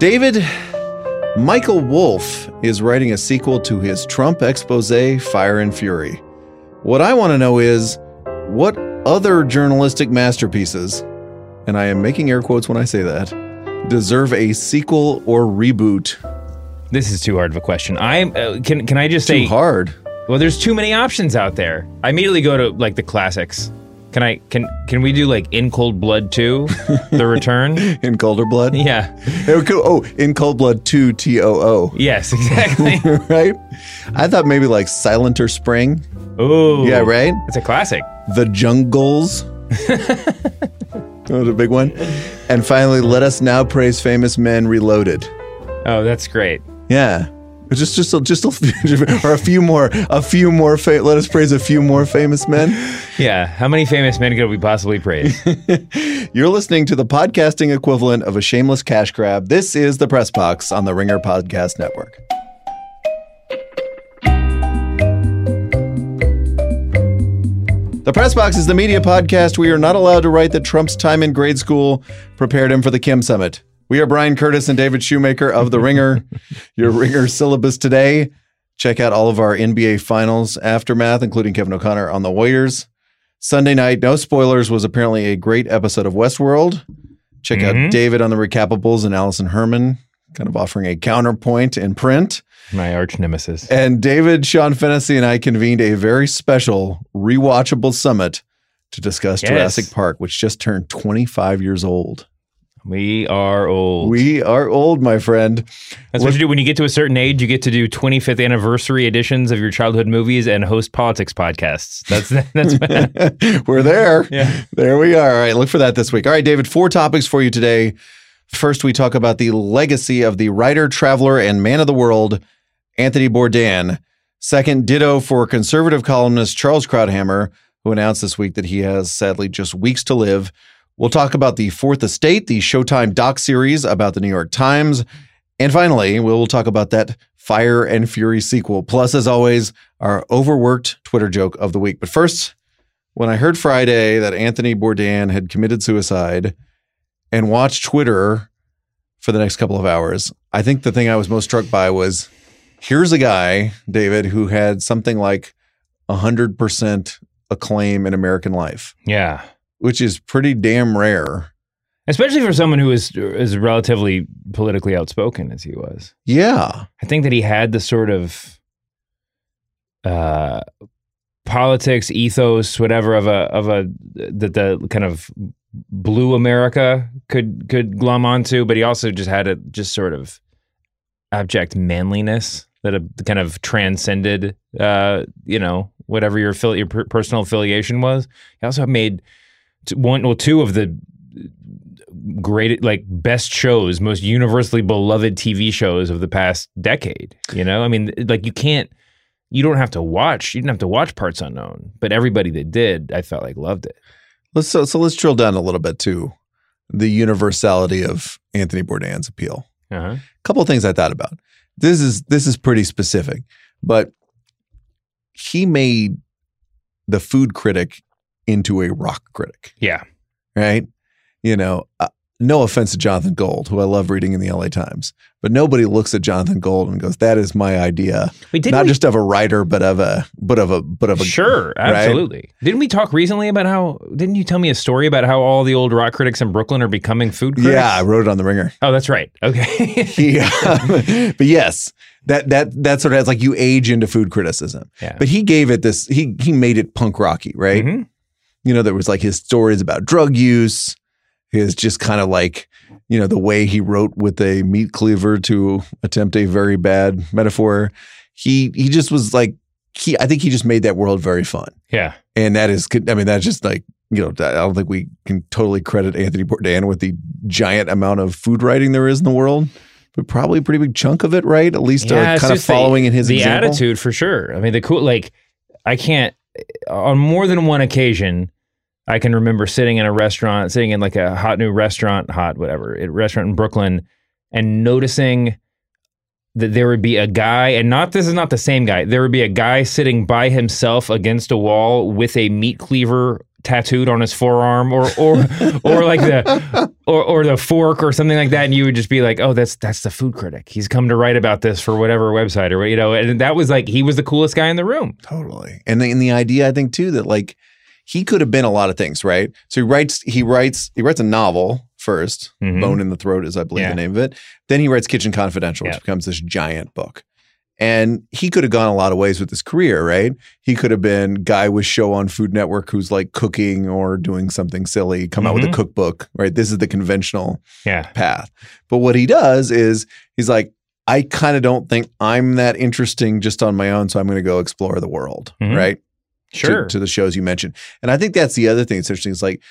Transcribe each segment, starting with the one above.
David, Michael Wolff is writing a sequel to his Trump expose, Fire and Fury. What I want to know is what other journalistic masterpieces, and I am making air quotes when I say that, deserve a sequel or reboot? This is too hard of a question. I uh, can can I just Too say too hard. Well, there's too many options out there. I immediately go to like the classics. Can I can can we do like In Cold Blood 2, The Return? In Colder Blood? Yeah. Oh. In Cold Blood 2 T O O. Yes, exactly. right? I thought maybe like Silenter Spring. Oh. Yeah, right? It's a classic. The Jungles. that was a big one. And finally, Let Us Now Praise Famous Men Reloaded. Oh, that's great. Yeah. Just, just, a, just, a, few- or a few more, a few more. Fa- let us praise a few more famous men. Yeah. How many famous men could we possibly praise? You're listening to the podcasting equivalent of a shameless cash grab. This is the Press Box on the Ringer Podcast Network. The Press Box is the media podcast. We are not allowed to write that Trump's time in grade school prepared him for the Kim Summit. We are Bryan Curtis and David Shoemaker of The Ringer. Your Ringer syllabus today. Check out all of our NBA Finals aftermath, including Kevin O'Connor on the Warriors. Sunday night, no spoilers, was apparently a great episode of Westworld. Check out Mhm. David on the Recappables and Alison Herman, kind of offering a counterpoint in print. My arch nemesis. And David, Sean Fennessy, and I convened a very special rewatchable summit to discuss Yes. Jurassic Park, which just turned 25 years old. We are old. We are old, my friend. That's what you do when you get to a certain age. You get to do 25th anniversary editions of your childhood movies and host politics podcasts. That's that's We're there. Yeah. There we are. All right, look for that this week. All right, David, four topics for you today. First, we talk about the legacy of the writer, traveler, and man of the world, Anthony Bourdain. Second, ditto for conservative columnist Charles Krauthammer, who announced this week that he has sadly just weeks to live. We'll talk about the Fourth Estate, the Showtime doc series about the New York Times. And finally, we'll talk about that Fire and Fury sequel. Plus, as always, our overworked Twitter joke of the week. But first, when I heard Friday that Anthony Bourdain had committed suicide and watched Twitter for the next couple of hours, I think the thing I was most struck by was here's a guy, David, who had something like 100% acclaim in American life, yeah. Which is pretty damn rare. Especially for someone who is is relatively politically outspoken as he was. Yeah. I think that he had the sort of uh, politics ethos, whatever of a of a that the kind of blue America could could glom onto, but he also just had a just sort of abject manliness that a, kind of transcended, uh, you know, whatever your affili- your per- personal affiliation was. He also made one or two of the great like best shows most universally beloved tv shows of the past decade you know i mean like you can't you don't have to watch you didn't have to watch parts unknown but everybody that did i felt like loved it Let's so, so let's drill down a little bit to the universality of Anthony Bourdain's appeal. uh-huh. A couple of things I thought about. This is this is pretty specific, but he made the food critic into a rock critic, yeah right? You know, uh, no offense to Jonathan Gold, who I love reading in the LA Times, but nobody looks at Jonathan Gold and goes, "That is my idea." Wait, didn't Not we- just of a writer, but of a but of a but of a sure right? absolutely didn't we talk recently about how didn't you tell me a story about how all the old rock critics in brooklyn are becoming food critics Yeah, I wrote it on the Ringer. oh that's right okay Yeah, but yes, that that that sort of has like you age into food criticism. Yeah. But he gave it this. He he made it punk rocky, right? Mhm. You know, there was like his stories about drug use, his just kind of like you know the way he wrote with a meat cleaver to attempt a very bad metaphor. He he just was like he. I think he just made that world very fun, yeah and that is. I mean, that's just like. You know, I don't think we can totally credit Anthony Bourdain with the giant amount of food writing there is in the world but probably a pretty big chunk of it, right? At least Yeah, uh, kind of just the- following in his the example. attitude for sure. I mean, the cool like I can't on more than one occasion. I can remember sitting in a restaurant, sitting in like a hot new restaurant, hot whatever, a restaurant in Brooklyn, and noticing that there would be a guy, and not this is not the same guy. There would be a guy sitting by himself against a wall with a meat cleaver tattooed on his forearm or or or like the or, or the fork or something like that and you would just be like oh that's that's the food critic he's come to write about this for whatever website or you know and that was like he was the coolest guy in the room Totally. And the, and the idea, I think, too, that like he could have been a lot of things, right? So he writes, he writes, he writes a novel 1st Mhm. Bone in the Throat is, I believe, Yeah. the name of it. Then he writes Kitchen Confidential, which becomes this giant book. And he could have gone a lot of ways with his career, right? He could have been guy with show on Food Network who's like cooking or doing something silly, come out with a Mhm. cookbook, right? This is the conventional yeah path. But what he does is he's like, I kind of don't think I'm that interesting just on my own, so I'm going to go explore the world, Mhm. right? To- sure To, the shows you mentioned, and I think that's the other thing that's interesting is like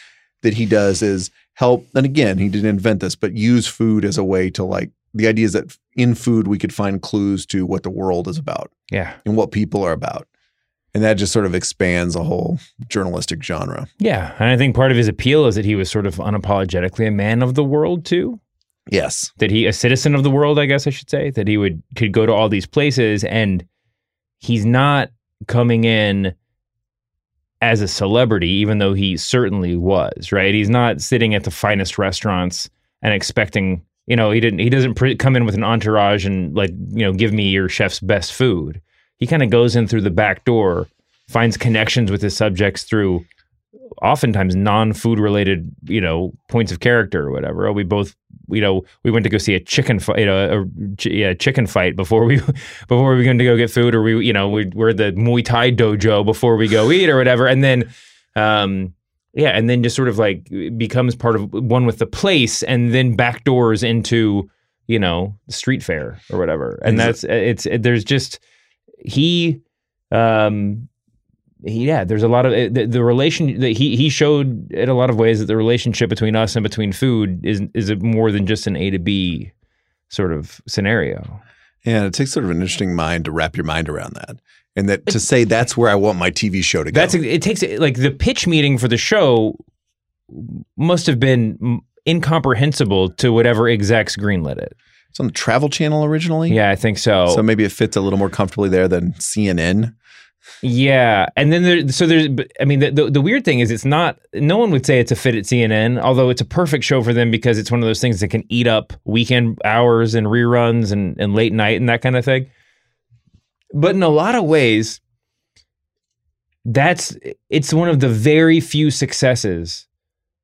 that he does is help. And again, he didn't invent this, but use food as a way to like. The idea is that in food we could find clues to what the world is about yeah. and what people are about, and that just sort of expands a whole journalistic genre. yeah. And i think part of his appeal is that he was sort of unapologetically a man of the world too. Yes, that he a citizen of the world i guess i should say that he would could go to all these places. And he's not coming in as a celebrity even though he certainly was right? He's not sitting at the finest restaurants and expecting you know he didn't he doesn't pre- come in with an entourage and like you know give me your chef's best food. He kind of goes in through the back door finds connections with his subjects through oftentimes non-food related you know points of character or whatever. We both you know we went to go see a chicken fight you know a, yeah, chicken fight before we before we went to go get food or we you know we, we're at the muay thai dojo before we go eat or whatever. And then um yeah and then just sort of like becomes part of one with the place and then backdoors into you know street fair or whatever and that's it's there's just he um he, yeah, there's a lot of the, the relation that he he showed in a lot of ways that the relationship between us and between food is is more than just an A to B sort of scenario. and it takes sort of an interesting mind to wrap your mind around that, and that to say that's where I want my TV show to go. That's it takes like the pitch meeting for the show must have been incomprehensible to whatever execs greenlit it. It's on the Travel Channel originally. Yeah, I think so. So maybe it fits a little more comfortably there than CNN. Yeah, and then there, so there's, I mean, the, the the weird thing is, it's not. No one would say it's a fit at CNN, although it's a perfect show for them because it's one of those things that can eat up weekend hours and reruns and and late night and that kind of thing. But in a lot of ways, that's it's one of the very few successes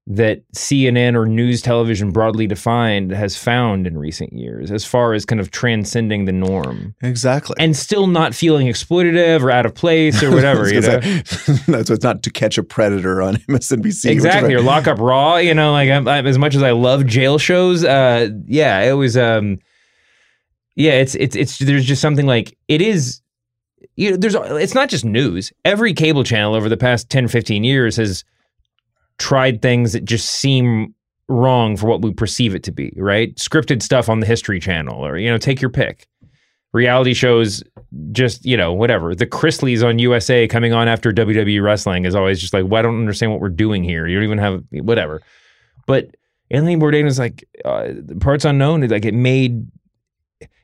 that CNN or news television broadly defined has found in recent years, as far as kind of transcending the norm Exactly. and still not feeling exploitative or out of place or whatever. you know? say, so it's not to catch a predator on MSNBC. Exactly, or lock up raw. You know, like I'm, I'm- as much as I love jail shows, uh, yeah, it was, um, yeah, it's it's it's there's just something like it is. You know, there's it's not just news. Every cable channel over the past 10, 15 years has tried things that just seem wrong for what we perceive it to be. Right, scripted stuff on the History Channel, or you know, take your pick. Reality shows, just you know, whatever. The Chrisleys on USA coming on after WWE wrestling is always just like, well, I don't understand what we're doing here. You don't even have whatever. But Anthony Bourdain is like uh, parts unknown. Like it made,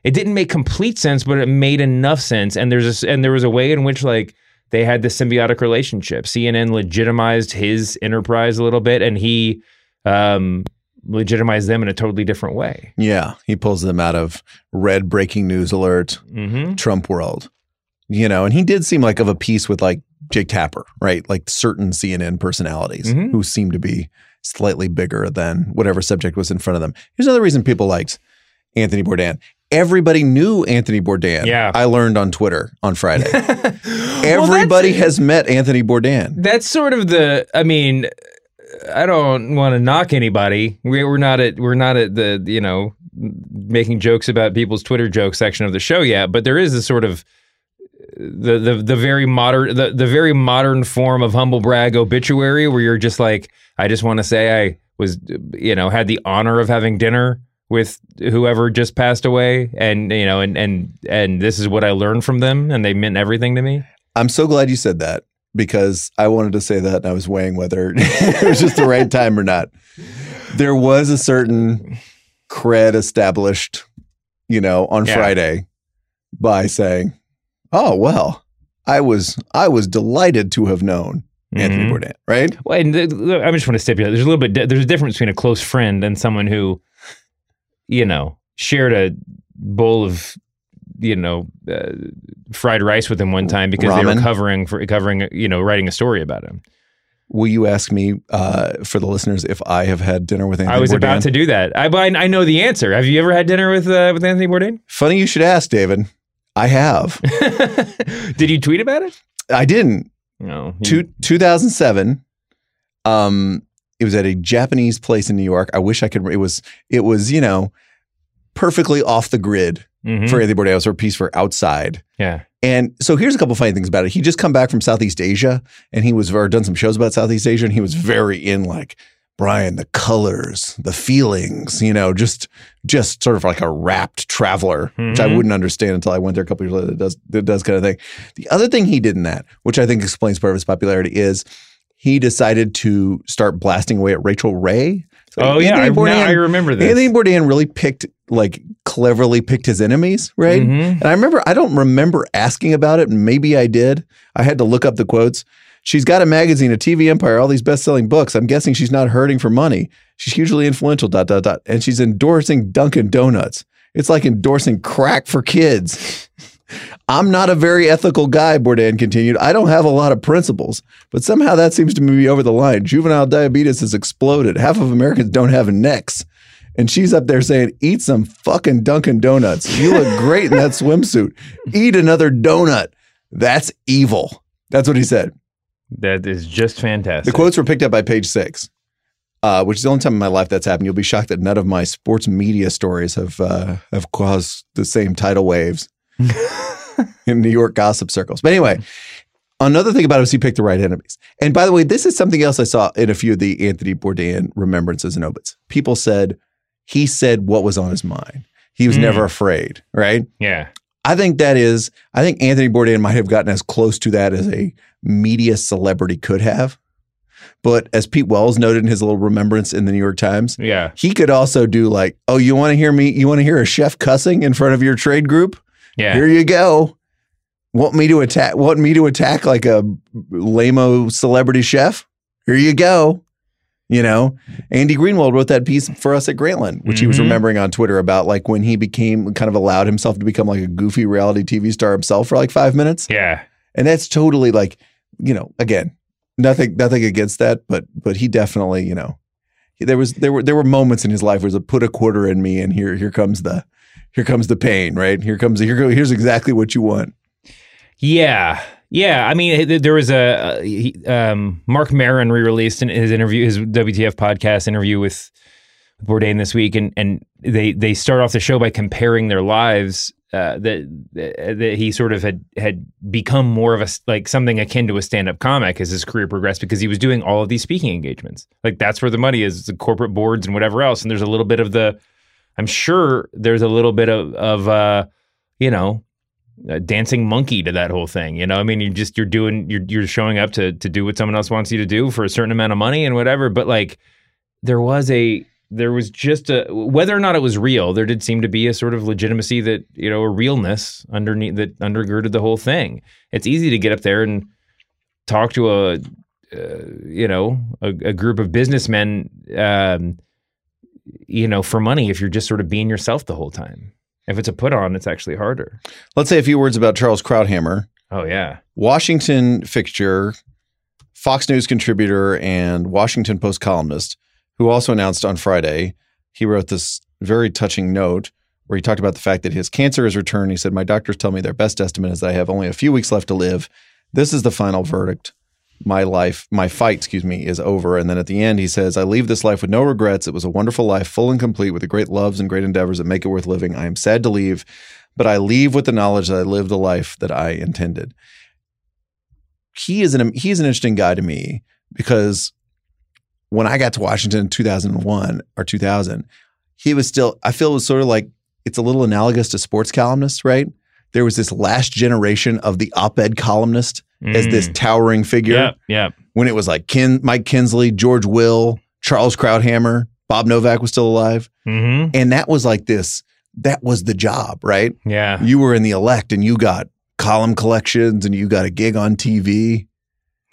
it didn't make complete sense, but it made enough sense. And there's a, and there was a way in which like they had this symbiotic relationship. CNN legitimized his enterprise a little bit, and he um, legitimized them in a totally different way. Yeah, he pulls them out of red breaking news alert Mm-hmm. Trump world. You know, and he did seem like of a piece with like Jake Tapper, right? Like certain CNN personalities Mhm. who seem to be slightly bigger than whatever subject was in front of them. Here's another reason people liked Anthony Bourdain. Everybody knew Anthony Bourdain. Yeah. I learned on Twitter on Friday. Everybody has met Anthony Bourdain. That's sort of the. I mean, I don't want to knock anybody. We, we're not at we're not at the you know making jokes about people's Twitter joke section of the show yet, but there is a sort of the the the very modern the, the very modern form of humble brag obituary where you're just like I just want to say I was you know had the honor of having dinner with whoever just passed away and you know and and and this is what I learned from them and they meant everything to me. I'm so glad you said that because I wanted to say that and I was weighing whether it was just the right time or not. There was a certain cred established, you know, on Yeah. Friday by saying, "Oh, well, I was I was delighted to have known Anthony Mhm. Bourdain, right? Well, and the, the- I just want to stipulate there's a little bit, there's a difference between a close friend and someone who, you know, shared a bowl of, you know, uh, fried rice with him one time because they were covering for covering, you know, writing a story about him. Will you ask me uh, for the listeners if I have had dinner with Anthony I was Bourdain? about to do that. I, I I know the answer. Have you ever had dinner with uh, with Anthony Bourdain? Funny you should ask, David. I have. Did you tweet about it? I didn't. No. Two, 2007. Um, it was at a Japanese place in New York. I wish I could. It was. It was. You know, perfectly off the grid Mhm. for Bourdain. It was a piece for outside. yeah. And so here's a couple funny things about it. He just come back from Southeast Asia and he was or done some shows about Southeast Asia and he was very in like Bryan, the colors, the feelings, you know, just just sort of like a rapt traveler, which I Mhm. wouldn't understand until I went there a couple years later. It does it does kind of thing. The other thing he did in that, which I think explains part of his popularity, is he decided to start blasting away at Rachael Ray. So Oh yeah, I, Anthony now Bourdain- I remember this. Anthony Bourdain really picked like cleverly picked his enemies, right? Mhm. And I remember, I don't remember asking about it. Maybe I did. I had to look up the quotes. She's got a magazine, a TV empire, all these best selling books. I'm guessing she's not hurting for money. She's hugely influential, dot, dot, dot. And she's endorsing Dunkin' Donuts. It's like endorsing crack for kids. I'm not a very ethical guy, Bourdain continued. I don't have a lot of principles, but somehow that seems to be over the line. Juvenile diabetes has exploded. Half of Americans don't have necks. And she's up there saying, Eat some fucking Dunkin' Donuts. You look great in that swimsuit. Eat another donut. That's evil. That's what he said. That is just fantastic. The quotes were picked up by page six, uh, which is the only time in my life that's happened. You'll be shocked that none of my sports media stories have uh, have caused the same tidal waves in New York gossip circles. But anyway, another thing about it was he picked the right enemies. And by the way, this is something else I saw in a few of the Anthony Bourdain remembrances and obits. People said he said what was on his mind. He was Mm. never afraid, right? Yeah. I think that is, I think Anthony Bourdain might have gotten as close to that as a media celebrity could have. But as Pete Wells noted in his little remembrance in the New York Times, Yeah. he could also do like, oh, you want to hear me? You want to hear a chef cussing in front of your trade group? Yeah. Here you go. Want me to attack? Want me to attack like a lameo celebrity chef? Here you go. You know, Andy Greenwald wrote that piece for us at Grantland, which he was Mhm. remembering on Twitter about like when he became kind of allowed himself to become like a goofy reality TV star himself for like five minutes. yeah. And that's totally like, you know, again, nothing, nothing against that, but but he definitely, you know, there was there were there were moments in his life where it was a put a quarter in me, and here here comes the here comes the pain, right? Here comes here go here's exactly what you want. Yeah. Yeah. I mean, there was a, uh, he, um, Marc Maron re-released in his interview, his WTF podcast interview with Bourdain this week, and and they they start off the show by comparing their lives. Uh, that that he sort of had had become more of a like something akin to a stand-up comic as his career progressed because he was doing all of these speaking engagements. Like that's where the money is, the corporate boards and whatever else. And there's a little bit of the, I'm sure there's a little bit of of uh, you know, dancing monkey to that whole thing. You know, I mean, you just you're doing you're you're showing up to to do what someone else wants you to do for a certain amount of money and whatever. But like, there was a there was just a whether or not it was real, there did seem to be a sort of legitimacy that you know a realness underneath that undergirded the whole thing. It's easy to get up there and talk to a uh, you know a, a group of businessmen. Um, you know, for money, if you're just sort of being yourself the whole time. If it's a put on, it's actually harder. Let's say a few words about Charles Krauthammer, Oh yeah. Washington fixture, Fox News contributor, and Washington Post columnist, who also announced on Friday he wrote this very touching note where he talked about the fact that his cancer has returned. He said, My doctors tell me their best estimate is that I have only a few weeks left to live. This is the final verdict. My life, my fight, excuse me, is over. And then at the end, he says, I leave this life with no regrets. It was a wonderful life, full and complete with the great loves and great endeavors that make it worth living. I am sad to leave, but I leave with the knowledge that I lived the life that I intended. He is an he's an interesting guy to me because when I got to Washington in 2001 or 2000, he was still, I feel it was sort of like it's a little analogous to sports columnists, right? There was this last generation of the op ed columnist as this Mm. towering figure Yeah, Yep. when it was like Ken, Mike Kinsley, George Will, Charles Krauthammer, Bob Novak was still alive. Mm-hmm. And that was like this, that was the job, right? Yeah. You were in the elect and you got column collections and you got a gig on TV.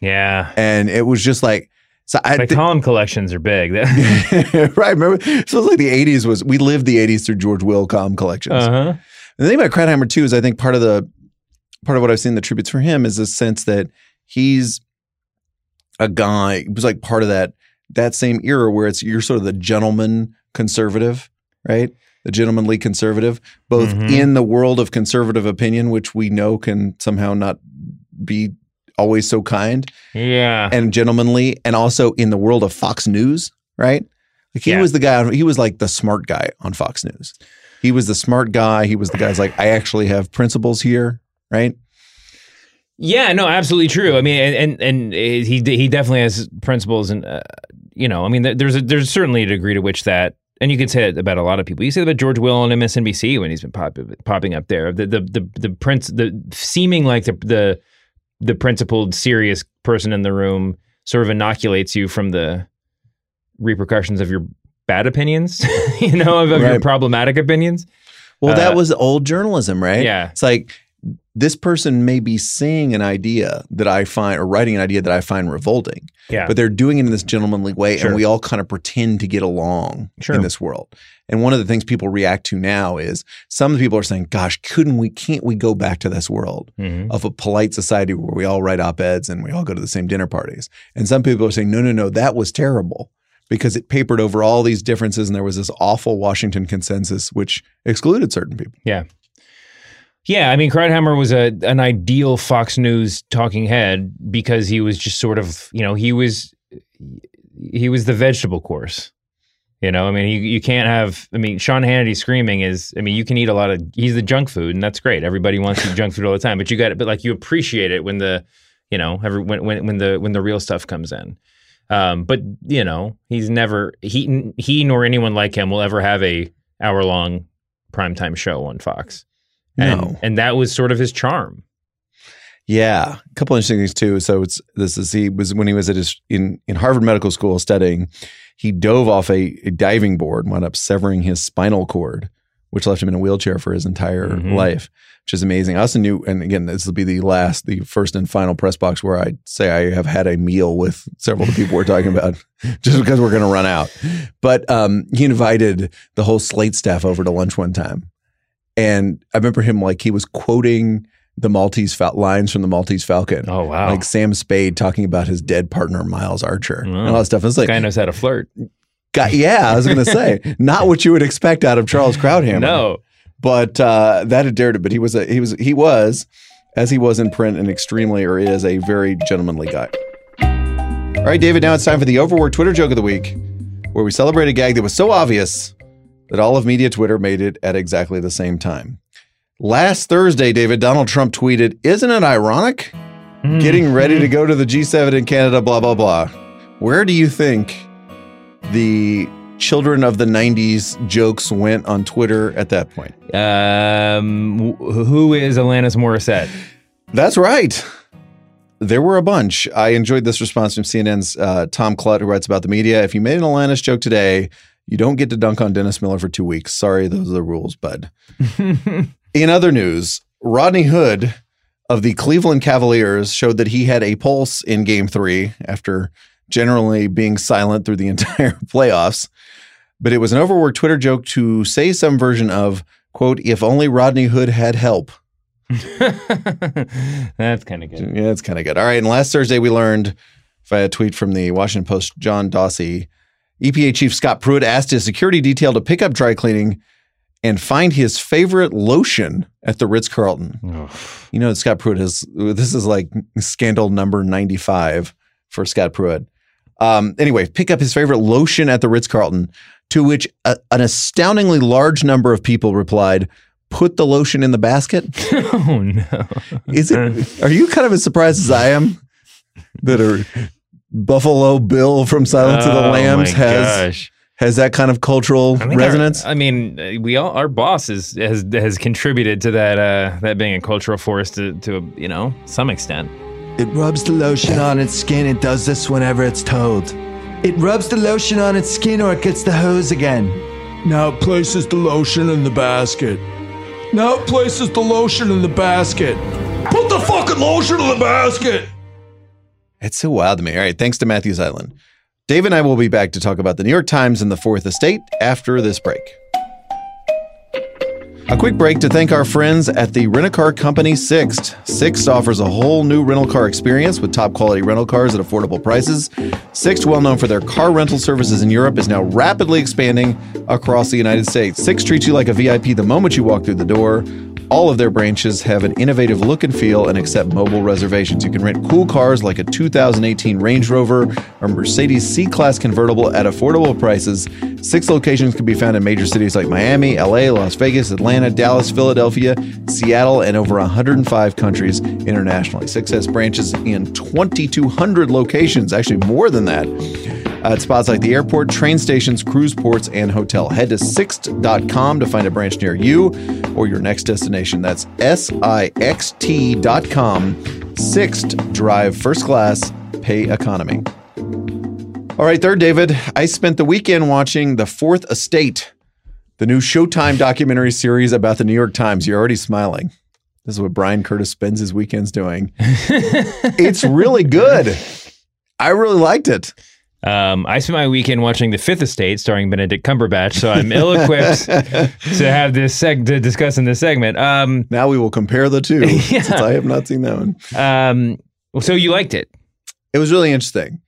Yeah. and it was just like so I thi- column collections are big. right remember so it was like the 80s was we lived the 80s through George Will column collections uh-huh. the thing about Krauthammer too is I think part of the part of what I've seen in the tributes for him is the sense that he's a guy was like part of that that same era where it's you're sort of the gentleman conservative, right? The gentlemanly conservative, both Mhm. in the world of conservative opinion, which we know can somehow not be always so kind Yeah. and gentlemanly, and also in the world of Fox News, right? Like he Yeah. was the guy, he was like the smart guy on Fox News. He was the smart guy. He was the guy's like, I actually have principles here, right? Yeah, no, absolutely true. I mean, and and, and he he definitely has principles, and uh, you know, I mean, there's a, there's certainly a degree to which that, and you could say it about a lot of people. You say that about George Will on MSNBC when he's been pop, popping up there. The the the the prince, the seeming like the the the principled, serious person in the room sort of inoculates you from the repercussions of your bad opinions, you know, of, of your problematic opinions. Well, that Uh, was old journalism, right? Yeah. It's like this person may be saying an idea that I find or writing an idea that I find revolting, Yeah. but they're doing it in this gentlemanly way, Sure. and we all kind of pretend to get along Sure. in this world. And one of the things people react to now is some of the people are saying, "Gosh, couldn't we? Can't we go back to this world Mhm. of a polite society where we all write op eds and we all go to the same dinner parties?" And some people are saying, "No, no, no, that was terrible." Because it papered over all these differences, and there was this awful Washington consensus, which excluded certain people. Yeah, I mean, Krauthammer was a an ideal Fox News talking head because he was just sort of, you know, he was he was the vegetable course. You know, I mean, you, you can't have. I mean, Sean Hannity screaming is. I mean, you can eat a lot of. He's the junk food, and that's great. Everybody wants to eat junk food all the time, but you got it. But like, you appreciate it when the, you know, every when when when the when the real stuff comes in. Um, but you know, he's never he he nor anyone like him will ever have a hour long primetime show on Fox. And, No. and that was sort of his charm. Yeah, a couple interesting things too. So it's this is he was when he was at his in in Harvard Medical School studying, he dove off a, a diving board, and wound up severing his spinal cord, which left him in a wheelchair for his entire Mhm. life, which is amazing. I also knew, and again, this will be the last, the first and final press box where I say I have had a meal with several of the people we're talking about, just because we're going to run out. But um, he invited the whole Slate staff over to lunch one time, and I remember him like he was quoting the Maltese Fal- lines from the Maltese Falcon. Oh wow! Like Sam Spade talking about his dead partner Miles Archer and all that stuff. It's like, guy knows how to flirt. Yeah, I was going to say, not what you would expect out of Charles Krauthammer. No, but uh, that had dared it. But he was a, he was he was as he was in print an extremely or is a very gentlemanly guy. All right, David. Now it's time for the overworked Twitter joke of the week, where we celebrate a gag that was so obvious that all of media Twitter made it at exactly the same time. Last Thursday, David Donald Trump tweeted, "Isn't it ironic? Getting ready to go to the G7 in Canada. Blah blah blah." Where do you think the children of the 90s jokes went on Twitter at that point? Um, who is Alanis Morissette? That's right. There were a bunch. I enjoyed this response from CNN's uh, Tom Kludt, who writes about the media. If you made an Alanis joke today, you don't get to dunk on Dennis Miller for two weeks. Sorry, those are the rules, bud. In other news, Rodney Hood of the Cleveland Cavaliers showed that he had a pulse in game three after generally being silent through the entire playoffs. But it was an overworked Twitter joke to say some version of, quote, if only Rodney Hood had help. That's kind of good. Yeah, it's kind of good. All right. And last Thursday, we learned via a tweet from the Washington Post, Josh Dawsey, EPA Chief Scott Pruitt asked his security detail to pick up dry cleaning and find his favorite lotion at the Ritz Carlton. You know, Scott Pruitt has, this is like scandal number 95 for Scott Pruitt. Um, anyway, pick up his favorite lotion at the Ritz Carlton, to which a, an astoundingly large number of people replied, Put the lotion in the basket. oh no! Is it? Are you kind of as surprised as I am that a Buffalo Bill from Silence of the Oh, Lambs my has gosh. has that kind of cultural I think our- resonance? I mean, we all our boss is, has has contributed to that uh, that being a cultural force to to you know some extent. It rubs the lotion on its skin. It does this whenever it's told. It rubs the lotion on its skin or it gets the hose again. Now it places the lotion in the basket. Now it places the lotion in the basket. Put the fucking lotion in the basket! It's so wild to me. All right, thanks to Matthews Island. Dave and I will be back to talk about the New York Times and the Fourth Estate after this break. A quick break to thank our friends at the rental car company Sixt. Sixt offers a whole new rental car experience with top quality rental cars at affordable prices. Sixt, well known for their car rental services in Europe, is now rapidly expanding across the United States. Sixt treats you like a VIP the moment you walk through the door. All of their branches have an innovative look and feel and accept mobile reservations. You can rent cool cars like a 2018 Range Rover or Mercedes C Class convertible at affordable prices. Sixt locations can be found in major cities like Miami, LA, Las Vegas, Atlanta, Dallas, Philadelphia, Seattle, and over 105 countries internationally. Sixt has branches in 2,200 locations, actually more than that at spots like the airport, train stations, cruise ports, and hotel. Head to sixt.com to find a branch near you or your next destination. That's S I X T.com. Sixt Drive First Class, Pay Economy. All right, third, David. I spent the weekend watching The Fourth Estate, the new Showtime documentary series about the New York Times. You're already smiling. This is what Bryan Curtis spends his weekends doing. it's really good. I really liked it. Um, I spent my weekend watching The Fifth Estate, starring Benedict Cumberbatch, so I'm ill-equipped to have this seg to discuss in this segment. Um, Now we will compare the two Yeah. since I have not seen that one. um, so you liked it? It was really interesting.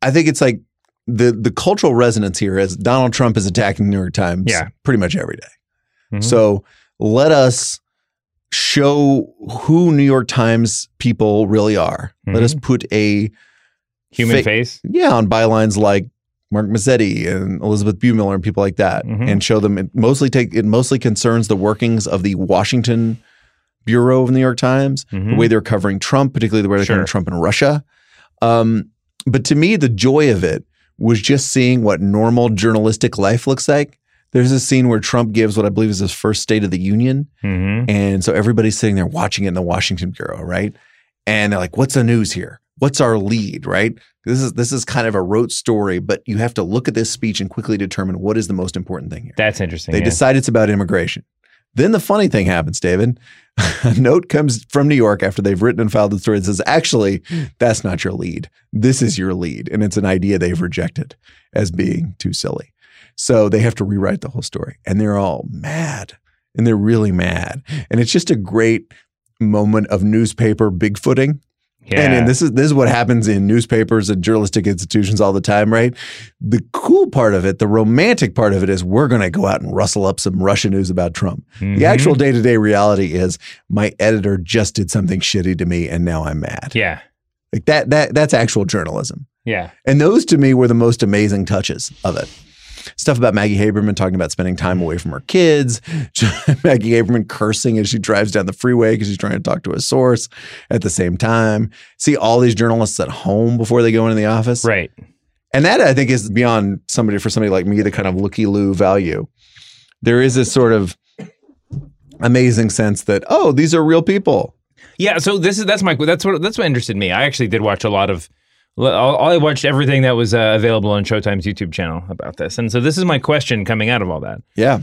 I think it's like the the cultural resonance here is Donald Trump is attacking the New York Times Yeah. pretty much every day. Mhm. So let us show who New York Times people really are. Let us put a Human fa- face. yeah on bylines like Mark Mazzetti and Elisabeth Bumiller and people like that, Mhm. and show them. It mostly take it mostly concerns the workings of the Washington bureau of the New York Times, the Mhm. way they're covering Trump, particularly the way they're Sure. covering Trump in Russia. Um, but to me, the joy of it was just seeing what normal journalistic life looks like. There's a scene where Trump gives what I believe is his first State of the Union. Mhm. And so everybody's sitting there watching it in the Washington Bureau, right? And they're like, what's the news here? What's our lead, right? This is this is kind of a rote story, but you have to look at this speech and quickly determine what is the most important thing here. That's interesting. They yeah. decide it's about immigration. Then the funny thing happens, David. A note comes from New York after they've written and filed the story that says, actually, that's not your lead. This is your lead. And it's an idea they've rejected as being too silly. So they have to rewrite the whole story. And they're all mad. And they're really mad. And it's just a great moment of newspaper bigfooting. Yeah. And, and this is this is what happens in newspapers and journalistic institutions all the time, right? The cool part of it, the romantic part of it is we're going to go out and rustle up some Russian news about Trump. Mhm. The actual day-to-day reality is my editor just did something shitty to me and now I'm mad. Yeah. Like that that that's actual journalism. Yeah. And those to me were the most amazing touches of it. Stuff about Maggie Haberman talking about spending time away from her kids. Maggie Haberman cursing as she drives down the freeway because she's trying to talk to a source at the same time. See all these journalists at home before they go into the office. Right. And that I think is beyond somebody for somebody like me, the kind of looky loo value. There is this sort of amazing sense that, oh, these are real people. Yeah, so this is that's my that's what that's what interested me. I actually did watch a lot of I watched everything that was uh, available on Showtime's YouTube channel about this. And so this is my question coming out of all that. Yeah.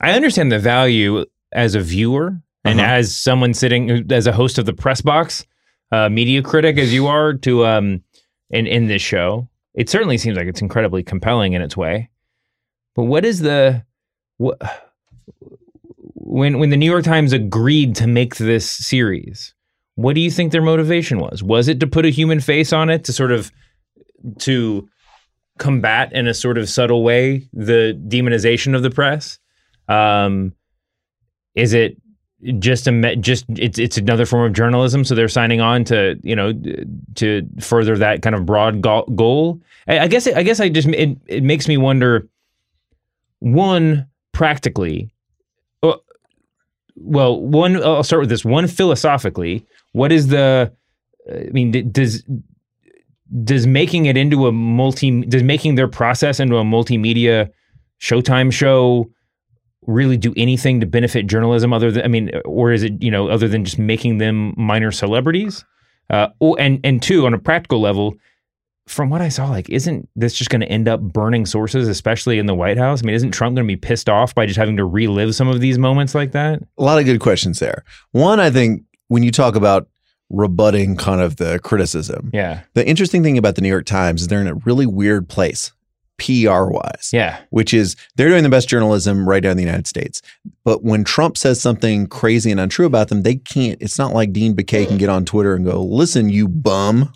I understand the value as a viewer and Uh-huh. as someone sitting as a host of the press box, uh, media critic as you are to um in in this show. It certainly seems like it's incredibly compelling in its way. But what is the what when when the New York Times agreed to make this series? What do you think their motivation was? Was it to put a human face on it to sort of to combat in a sort of subtle way the demonization of the press? Um, is it just a just it's it's another form of journalism? So they're signing on to you know to further that kind of broad goal. I, I guess I guess I just it, it makes me wonder. One practically, uh, well, one I'll start with this. One philosophically, what is the? I mean, does does making it into a multi does making their process into a multimedia Showtime show really do anything to benefit journalism other than I mean, or is it you know other than just making them minor celebrities? Uh, and and two on a practical level, from what I saw, like isn't this just going to end up burning sources, especially in the White House? I mean, isn't Trump going to be pissed off by just having to relive some of these moments like that? A lot of good questions there. One, I think when you talk about rebutting kind of the criticism. Yeah. The interesting thing about the New York Times is they're in a really weird place, PR wise. Yeah. Which is they're doing the best journalism right down in the United States. But when Trump says something crazy and untrue about them, they can't. It's not like Dean Baquet can get on Twitter and go, listen, you bum,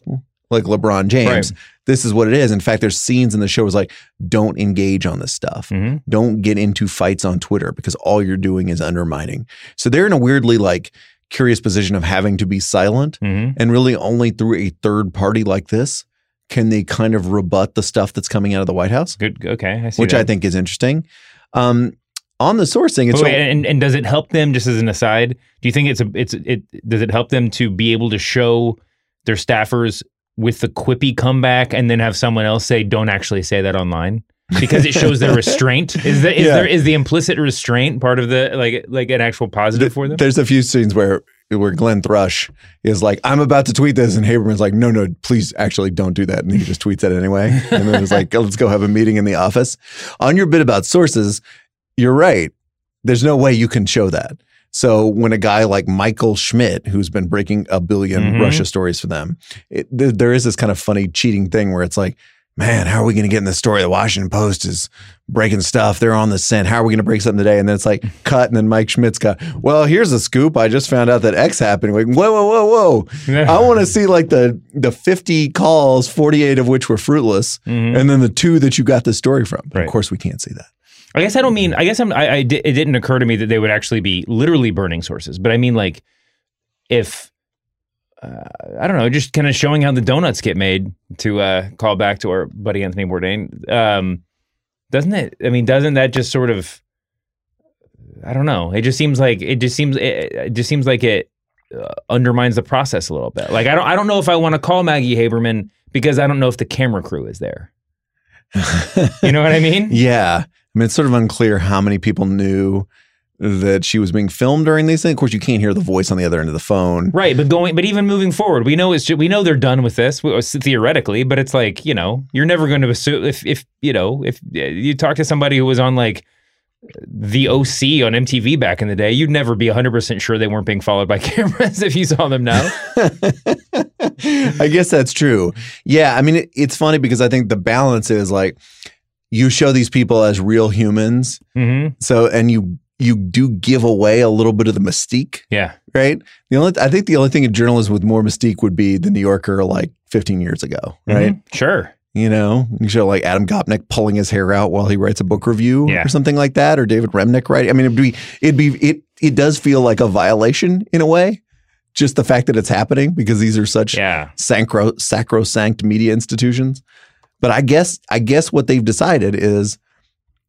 like LeBron James. Right. This is what it is. In fact, there's scenes in the show was like, don't engage on this stuff. hmm Don't get into fights on Twitter because all you're doing is undermining. So they're in a weirdly like curious position of having to be silent. hmm And really, only through a third party like this can they kind of rebut the stuff that's coming out of the White House, Good. Okay. I see which that. I think is interesting. Um, on the sourcing, it's wait, and, and does it help them? Just as an aside, do you think it's a it's it does it help them to be able to show their staffers with the quippy comeback and then have someone else say, "Don't actually say that online," because it shows their restraint. Is that is Yeah. there is the implicit restraint part of the like like an actual positive for them? there's a few scenes where where Glenn Thrush is like, "I'm about to tweet this," and Haberman's like, "No, no, please, actually, don't do that," and he just tweets it anyway. And then it's like, "Let's go have a meeting in the office." On your bit about sources, you're right. There's no way you can show that. So when a guy like Michael Schmidt, who's been breaking a 1000000000 Mhm. Russia stories for them, it, there, there is this kind of funny cheating thing where it's like, man, how are we going to get in the story? The Washington Post is breaking stuff. They're on the scent. How are we going to break something today? And then it's like cut, and then Mike Schmidt's got, well, here's a scoop. I just found out that X happened. Like, whoa, whoa, whoa, whoa! I want to see like the the 50 calls, 48 of which were fruitless, Mhm. and then the two that you got the story from. Right. Of course, we can't see that. I guess I don't mean. I guess I'm. I, I di- it didn't occur to me that they would actually be literally burning sources, but I mean like if uh, I don't know, just kind of showing how the donuts get made. To uh, call back to our buddy Anthony Bourdain, um, doesn't it? I mean, doesn't that just sort of? I don't know. It just seems like it just seems it, it just seems like it uh, undermines the process a little bit. Like I don't I don't know if I want to call Maggie Haberman because I don't know if the camera crew is there. You know what I mean? Yeah. I mean, it's sort of unclear how many people knew that she was being filmed during these things. Of course, you can't hear the voice on the other end of the phone. Right, but going, but even moving forward, we know it's ju- we know they're done with this theoretically, but it's like you know you're never going to assume if if you know if you talk to somebody who was on like the OC on MTV back in the day, you'd never be 100 percent sure they weren't being followed by cameras if you saw them now. I guess that's true. Yeah. I mean, it, it's funny because I think the balance is like you show these people as real humans. hmm So, and you, you do give away a little bit of the mystique, Yeah, right? The only, I think the only thing in journalism with more mystique would be the New Yorker like 15 years ago, right? Mhm. Sure. You know, you show like Adam Gopnik pulling his hair out while he writes a book review Yeah. or something like that, or David Remnick writing. I mean, it'd be, it'd be, it, it does feel like a violation in a way, just the fact that it's happening because these are such Yeah. sacro, sacrosanct media institutions. But I guess, I guess what they've decided is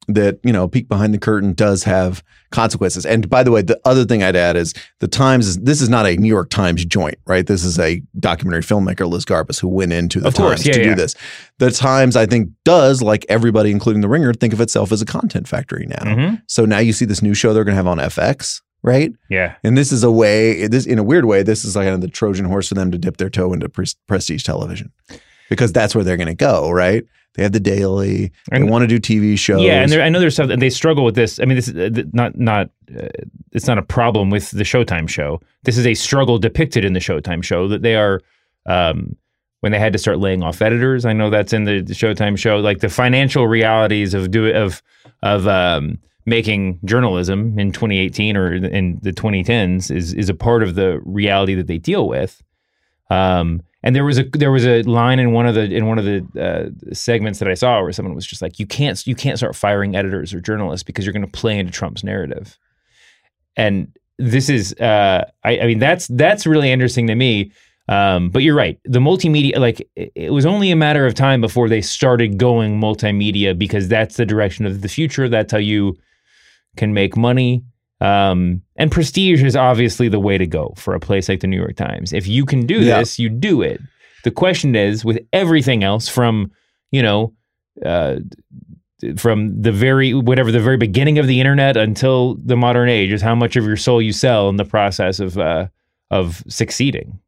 that, you know, peek behind the curtain does have consequences. And by the way, the other thing I'd add is the Times is, this is not a New York Times joint, right? This is a documentary filmmaker, Liz Garbus, who went into the Of course, Times yeah, to yeah. do this. The Times, I think, does, like everybody, including The Ringer, think of itself as a content factory now. hmm So now you see this new show they're going to have on FX, right? Yeah. And this is a way, this in a weird way, this is like kind of the Trojan horse for them to dip their toe into pres- prestige television because that's where they're going to go, right? They have the daily. They And- want to do TV shows. Yeah, and there, I know there's stuff, and they struggle with this. I mean, this is uh, not not uh, it's not a problem with the Showtime show. This is a struggle depicted in the Showtime show that they are um, when they had to start laying off editors. I know that's in the, the Showtime show, like the financial realities of do of of um, making journalism in 2018 or in the 2010s is is a part of the reality that they deal with. Um, and there was a there was a line in one of the in one of the uh, segments that I saw where someone was just like, "You can't you can't start firing editors or journalists because you're going to play into Trump's narrative." And this is, uh, I, I mean, that's that's really interesting to me. Um, but you're right. The multimedia, like, it, it was only a matter of time before they started going multimedia because that's the direction of the future. That's how you can make money. Um, and prestige is obviously the way to go for a place like the New York Times. If you can do Yeah. this, you do it. The question is, with everything else, from you know, uh, from the very whatever the very beginning of the internet until the modern age, is how much of your soul you sell in the process of uh, of succeeding.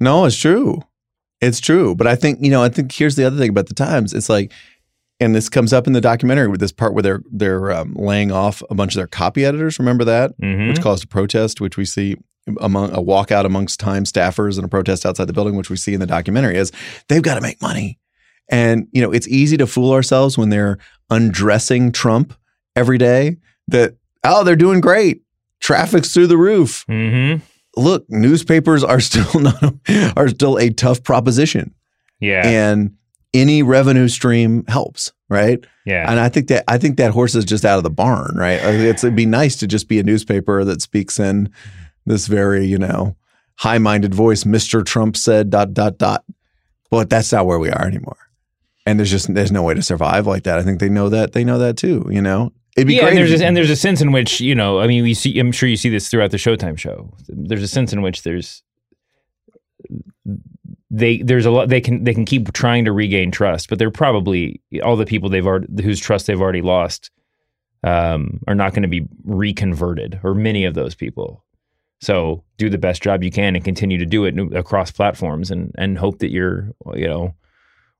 No, it's true. It's true. But I think, you know, I think here's the other thing about the Times. It's like, and this comes up in the documentary with this part where they're they're um, laying off a bunch of their copy editors. Remember that, Mhm. which caused a protest, which we see among a walkout amongst Time staffers and a protest outside the building, which we see in the documentary, is they've got to make money. And you know, it's easy to fool ourselves when they're undressing Trump every day that oh, they're doing great. Traffic's through the roof. Mm-hmm. Look, newspapers are still not are still a tough proposition. Yeah. And any revenue stream helps, right? yeah. And I think that I think that horse is just out of the barn, right? Uh, it's, it'd be nice to just be a newspaper that speaks in this very, you know, high-minded voice. Mr. Trump said dot dot dot, but that's not where we are anymore. And there's just there's no way to survive like that. I think they know that they know that too. You know, it'd be yeah, great. and there's a, and there's a sense in which you know, I mean, we see. I'm sure you see this throughout the Showtime show. There's a sense in which there's they there's a lot they can they can keep trying to regain trust, but they're probably all the people they've already whose trust they've already lost um, are not going to be reconverted, or many of those people. So do the best job you can and continue to do it across platforms, and and hope that your you know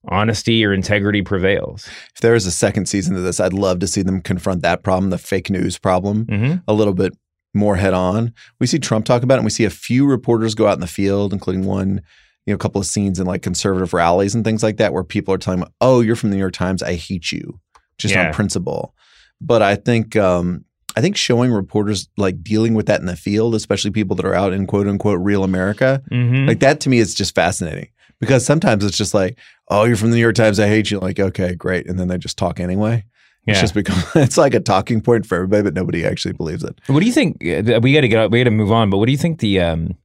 honesty or integrity prevails. if there is a second season to this, I'd love to see them confront that problem, the fake news problem, Mm-hmm. a little bit more head on. We see Trump talk about it, and we see a few reporters go out in the field, including one, you know, a couple of scenes in like conservative rallies and things like that, where people are telling him, "Oh, you're from the New York Times. I hate you," just Yeah. on principle. But I think, um, I think showing reporters like dealing with that in the field, especially people that are out in quote unquote real America, Mm-hmm. like that to me is just fascinating because sometimes it's just like, "Oh, you're from the New York Times. I hate you." Like, okay, great, and then they just talk anyway. It's just become it's like a talking point for everybody, but nobody actually believes it. What do you think? uh, We got to get we got to move on. But what do you think the? Um,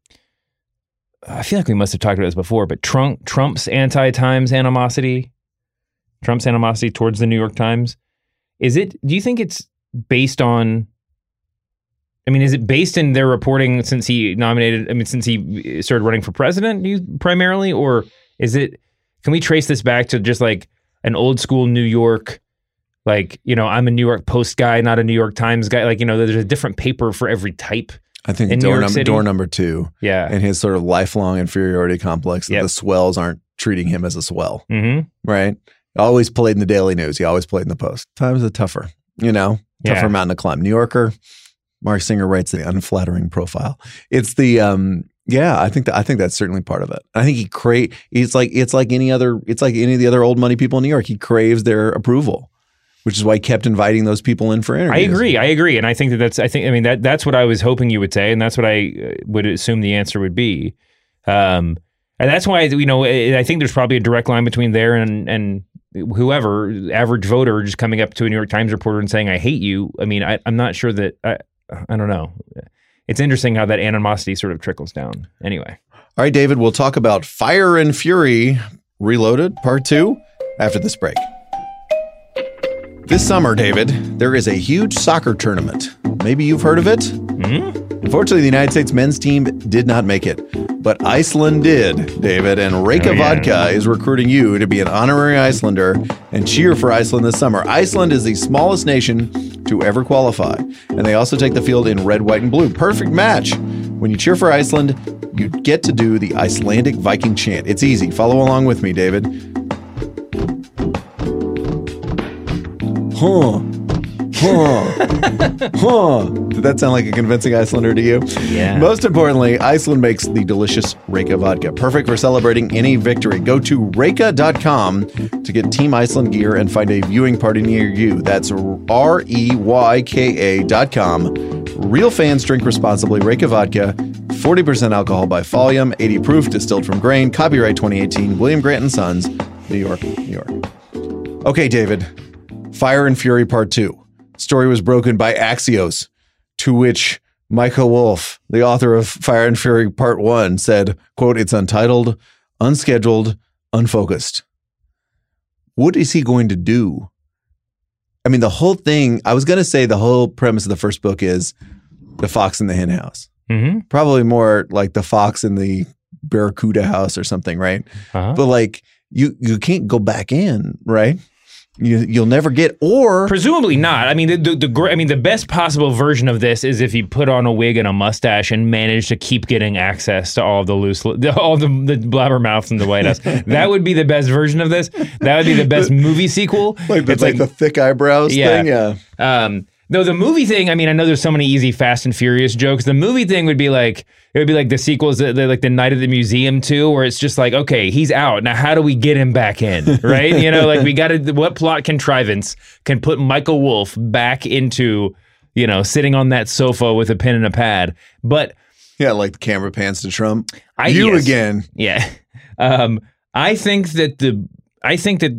I feel like we must have talked about this before, but Trump Trump's anti-Times animosity, Trump's animosity towards the New York Times, is it? Do you think it's based on? I mean, is it based in their reporting since he nominated? I mean, since he started running for president, primarily, or is it? Can we trace this back to just like an old school New York? Like you know, I'm a New York Post guy, not a New York Times guy. Like you know, there's a different paper for every type. I think In New door, York num- door number two Yeah. and his sort of lifelong inferiority complex that Yep. the swells aren't treating him as a swell, Mm-hmm. right? Always played in the Daily News. He always played in the Post. Times are tougher, you know, tougher Yeah. mountain to climb. New Yorker, Mark Singer writes the unflattering profile. It's the um yeah, I think that I think that's certainly part of it. I think he crave it's like it's like any other it's like any of the other old money people in New York. He craves their approval, which is why I kept inviting those people in for interviews. I agree. I agree, and I think that that's. I think. I mean that that's what I was hoping you would say, and that's what I uh, would assume the answer would be. Um, and that's why you know I I think there's probably a direct line between there and and whoever average voter just coming up to a New York Times reporter and saying I hate you. I mean, I, I'm not sure that I. I don't know. It's interesting how that animosity sort of trickles down. Anyway, All right, David, we'll talk about Fire and Fury Reloaded Part 2 after this break. This summer, David, there is a huge soccer tournament. Maybe you've heard of it? Hmm. Unfortunately, the United States men's team did not make it, but Iceland did, David. And Reyka Oh, yeah. Vodka is recruiting you to be an honorary Icelander and cheer for Iceland this summer. Iceland is the smallest nation to ever qualify, and they also take the field in red, white, and blue. Perfect match. When you cheer for Iceland, you get to do the Icelandic Viking chant. It's easy. Follow along with me, David. Huh. Huh. huh. Did that sound like a convincing Icelander to you? Yeah. Most importantly, Iceland makes the delicious Reyka vodka, perfect for celebrating any victory. Go to Reyka.com to get Team Iceland gear and find a viewing party near you. That's R E Y K A.com. Real fans drink responsibly. Reyka vodka, 40% alcohol by volume, 80 proof, distilled from grain. Copyright 2018, William Grant and Sons, New York, New York. Okay, David. Fire and Fury Part 2. Story was broken by Axios, to which Michael Wolff, the author of Fire and Fury Part 1, said, quote, it's untitled, unscheduled, unfocused. What is he going to do? I mean, the whole thing, I was going to say the whole premise of the first book is the fox in the hen house. mm-hmm. Probably more like the fox in the barracuda house or something, right? uh-huh. But like you you can't go back in, right? You you'll never get or Presumably not. I mean, the, the, the I mean, the best possible version of this is if he put on a wig and a mustache and managed to keep getting access to all the loose, all the, the blabbermouths in the White House. that would be the best version of this. That would be the best movie sequel. like the, It's like, the thick eyebrows Yeah. thing. Yeah. um, Though the movie thing, I mean, I know there's so many easy Fast and Furious jokes. The movie thing would be like it would be like the sequels, the, the, like the Night of the Museum too, where it's just like, okay, he's out now. How do we get him back in? Right? you know, like we got to what plot contrivance can put Michael Wolff back into you know sitting on that sofa with a pen and a pad? But Yeah, like the camera pans to Trump. I you yes. again. Yeah. Um, I think that the I think that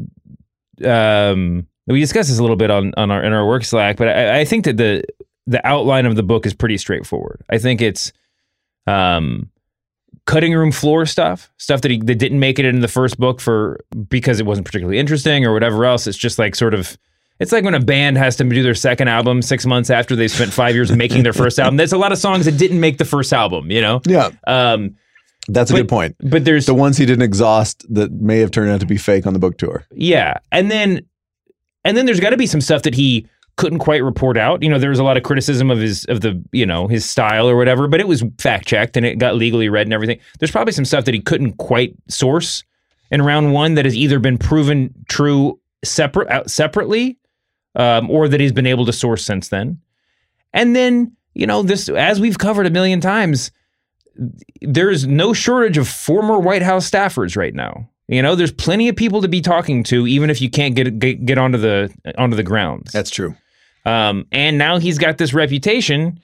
um, we discussed this a little bit on on our in our work Slack, but I, I think that the the outline of the book is pretty straightforward. I think it's um, cutting room floor stuff, stuff that he that didn't make it in the first book for because it wasn't particularly interesting or whatever else. It's just like sort of. It's like when a band has to do their second album six months after they spent five years making their first album. There's a lot of songs that didn't make the first album, you know. Yeah, Um, that's a But- good point. but there's The ones he didn't exhaust that may have turned out to be fake on the book tour. Yeah, and then and then there's got to be some stuff that he couldn't quite report out. You know, there was a lot of criticism of his of the you know his style or whatever, but it was fact checked and it got legally read and everything. There's probably some stuff that he couldn't quite source in round one that has either been proven true separate out separately, um, or that he's been able to source since then. And then you know this as we've covered a million times there's no shortage of former White House staffers right now. You know, there's plenty of people to be talking to, even if you can't get get, get onto the onto the grounds. That's true. Um, and now he's got this reputation,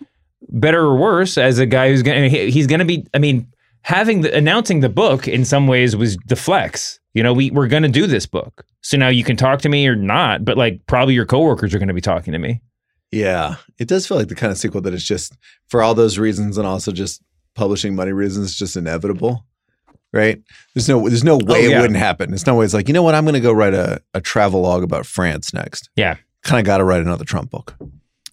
better or worse, as a guy who's gonna he- he's gonna be. I mean, having the announcing the book in some ways was the flex. You know, we we're gonna do this book, so now you can talk to me or not, but like probably your coworkers are gonna be talking to me. Yeah, it does feel like the kind of sequel that is just for all those reasons and also just publishing money reasons, just inevitable. Right? There's no there's no oh, way Oh, yeah. it wouldn't happen. It's no way it's like, you know what, I'm gonna go write a, a travel log about France next. Yeah. Kind of gotta write another Trump book.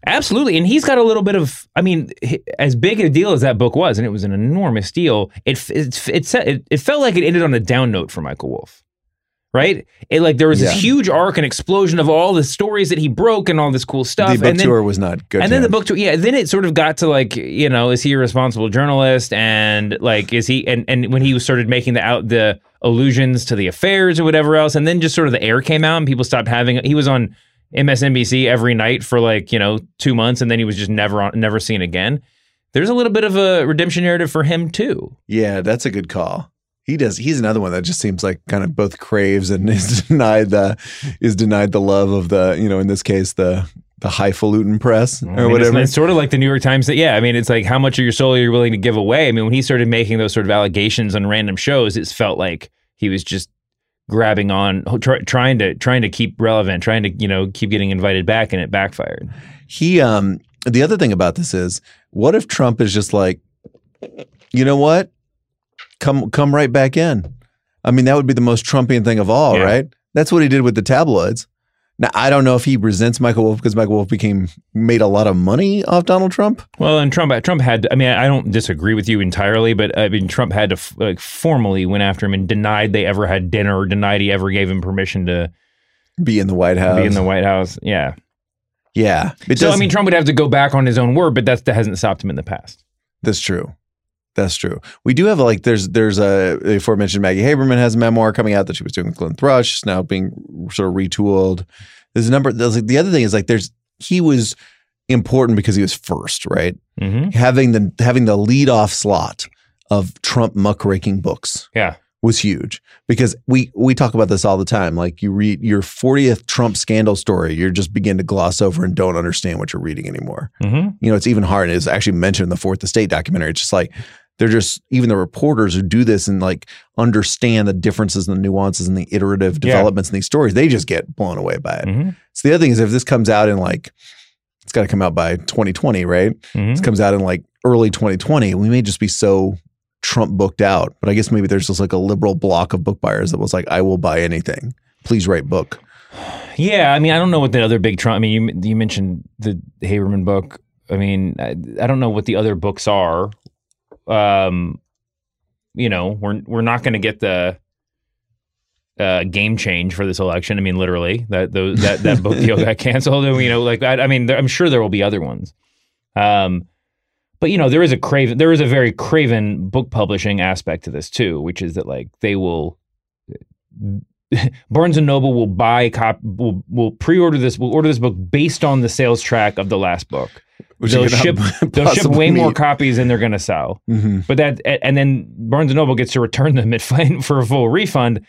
Absolutely, and he's got a little bit of. I mean, as big a deal as that book was, and it was an enormous deal. It it it, it, it felt like it ended on a down note for Michael Wolff, right? It like there was Yeah. this huge arc and explosion of all the stories that he broke and all this cool stuff, the book and then tour was not good. and then the book tour, yeah. Then it sort of got to like, you know, is he a responsible journalist? And like, is he? And and when he started making the out the allusions to the affairs or whatever else, and then just sort of the air came out and people stopped having. He was on MSNBC every night for like you know two months, and then he was just never on, never seen again. There's a little bit of a redemption narrative for him too. Yeah, that's a good call. He does. He's another one that just seems like kind of both craves and is denied the is denied the love of the you know in this case the the highfalutin press I or mean, it's- whatever. It's, sort of like the New York Times. That yeah, I mean, it's like how much of your soul are you willing to give away? I mean, when he started making those sort of allegations on random shows, it felt like he was just grabbing on, try, trying to trying to keep relevant, trying to you know keep getting invited back, and it backfired. He um the other thing about this is what if Trump is just like you know what? Come come right back in. I mean that would be the most Trumpian thing of all, Yeah. right? That's what he did with the tabloids. Now I don't know if he resents Michael Wolff because Michael Wolff became made a lot of money off Donald Trump. Well, and Trump, Trump had. I mean, I don't disagree with you entirely, but I mean, Trump had to f- like formally went after him and denied they ever had dinner, or denied he ever gave him permission to Be in the White House. be in the White House. Yeah. yeah. So I mean, Trump would have to go back on his own word, but that's, that hasn't stopped him in the past. That's true. That's true. We do have like there's there's a the aforementioned Maggie Haberman has a memoir coming out that she was doing with Glenn Thrush. It's now being sort of retooled. There's a number. There's like the other thing is like there's he was important because he was first, right? hmm Having the having the lead off slot of Trump muckraking books Yeah. was huge because we we talk about this all the time. Like you read your 40th Trump scandal story, you're just begin to gloss over and don't understand what you're reading anymore hmm you know, it's even hard. It's actually mentioned in the Fourth Estate documentary. It's just like they're just even the reporters who do this and like understand the differences and the nuances and the iterative Yeah. developments in these stories. They just get blown away by it. hmm So the other thing is if this comes out in like it's got to come out by 2020, right? hmm This comes out in like early 2020. We may just be so Trump booked out, but I guess maybe there's just like a liberal block of book buyers that was like, I will buy anything. Please write book. Yeah, I mean, I don't know what the other big Trump. I mean, you you mentioned the Haberman book. I mean, I, I don't know what the other books are. Um, you know, we're we're not going to get the uh, game change for this election. I mean, literally that those, that that book deal got canceled. And, you know, like I, I mean, there, I'm sure there will be other ones. Um, but you know, there is a craven. There is a very craven book publishing aspect to this too, which is that like they will Barnes and Noble will buy cop will will pre-order this will order this book based on the sales track of the last book. Which they'll ship they'll ship way more copies than they're going to sell. Mhm. But that and then Barnes and Noble gets to return them at fine for a full refund,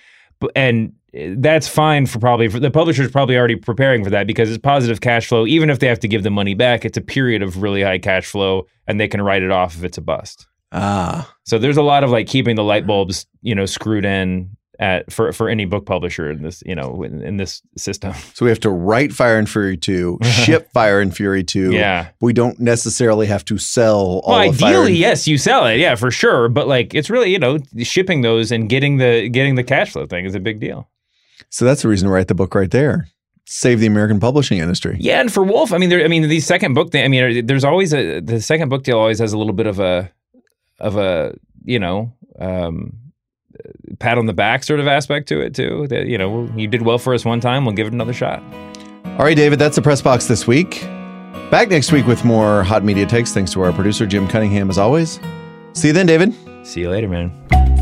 and that's fine for probably for the publisher's probably already preparing for that because it's positive cash flow. Even if they have to give the money back, it's a period of really high cash flow, and they can write it off if it's a bust. Ah, So there's a lot of like keeping the light bulbs, you know, screwed in at for for any book publisher in this, you know, in, in this system. so we have to write Fire and Fury 2, ship Fire and Fury 2. Yeah. We don't necessarily have to sell all Well, ideally, and yes, you sell it, yeah, for sure. But like, it's really, you know, shipping those and getting the getting the cash flow thing is a big deal. So that's the reason to write the book right there. Save the American publishing industry. Yeah, and for Wolff, I mean, there, I mean, the second book, thing, I mean, there's always a the second book deal always has a little bit of a of a you know um, pat on the back sort of aspect to it too. That you know, you did well for us one time, we'll give it another shot. All right, David, that's the press box this week. Back next week with more hot media takes. Thanks to our producer, Jim Cunningham, as always. See you then, David. See you later, man.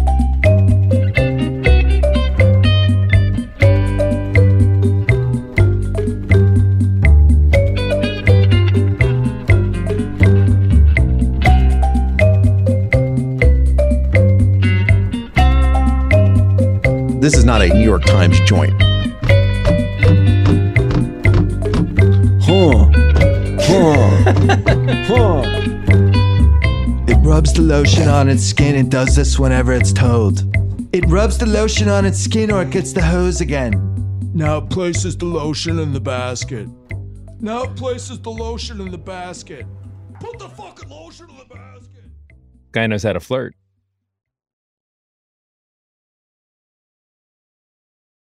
This is not a New York Times joint. Huh. Huh. huh. It rubs the lotion on its skin. It does this whenever it's told. It rubs the lotion on its skin or it gets the hose again. Now it places the lotion in the basket. Now it places the lotion in the basket. Put the fucking lotion in the basket. Guy knows how to flirt.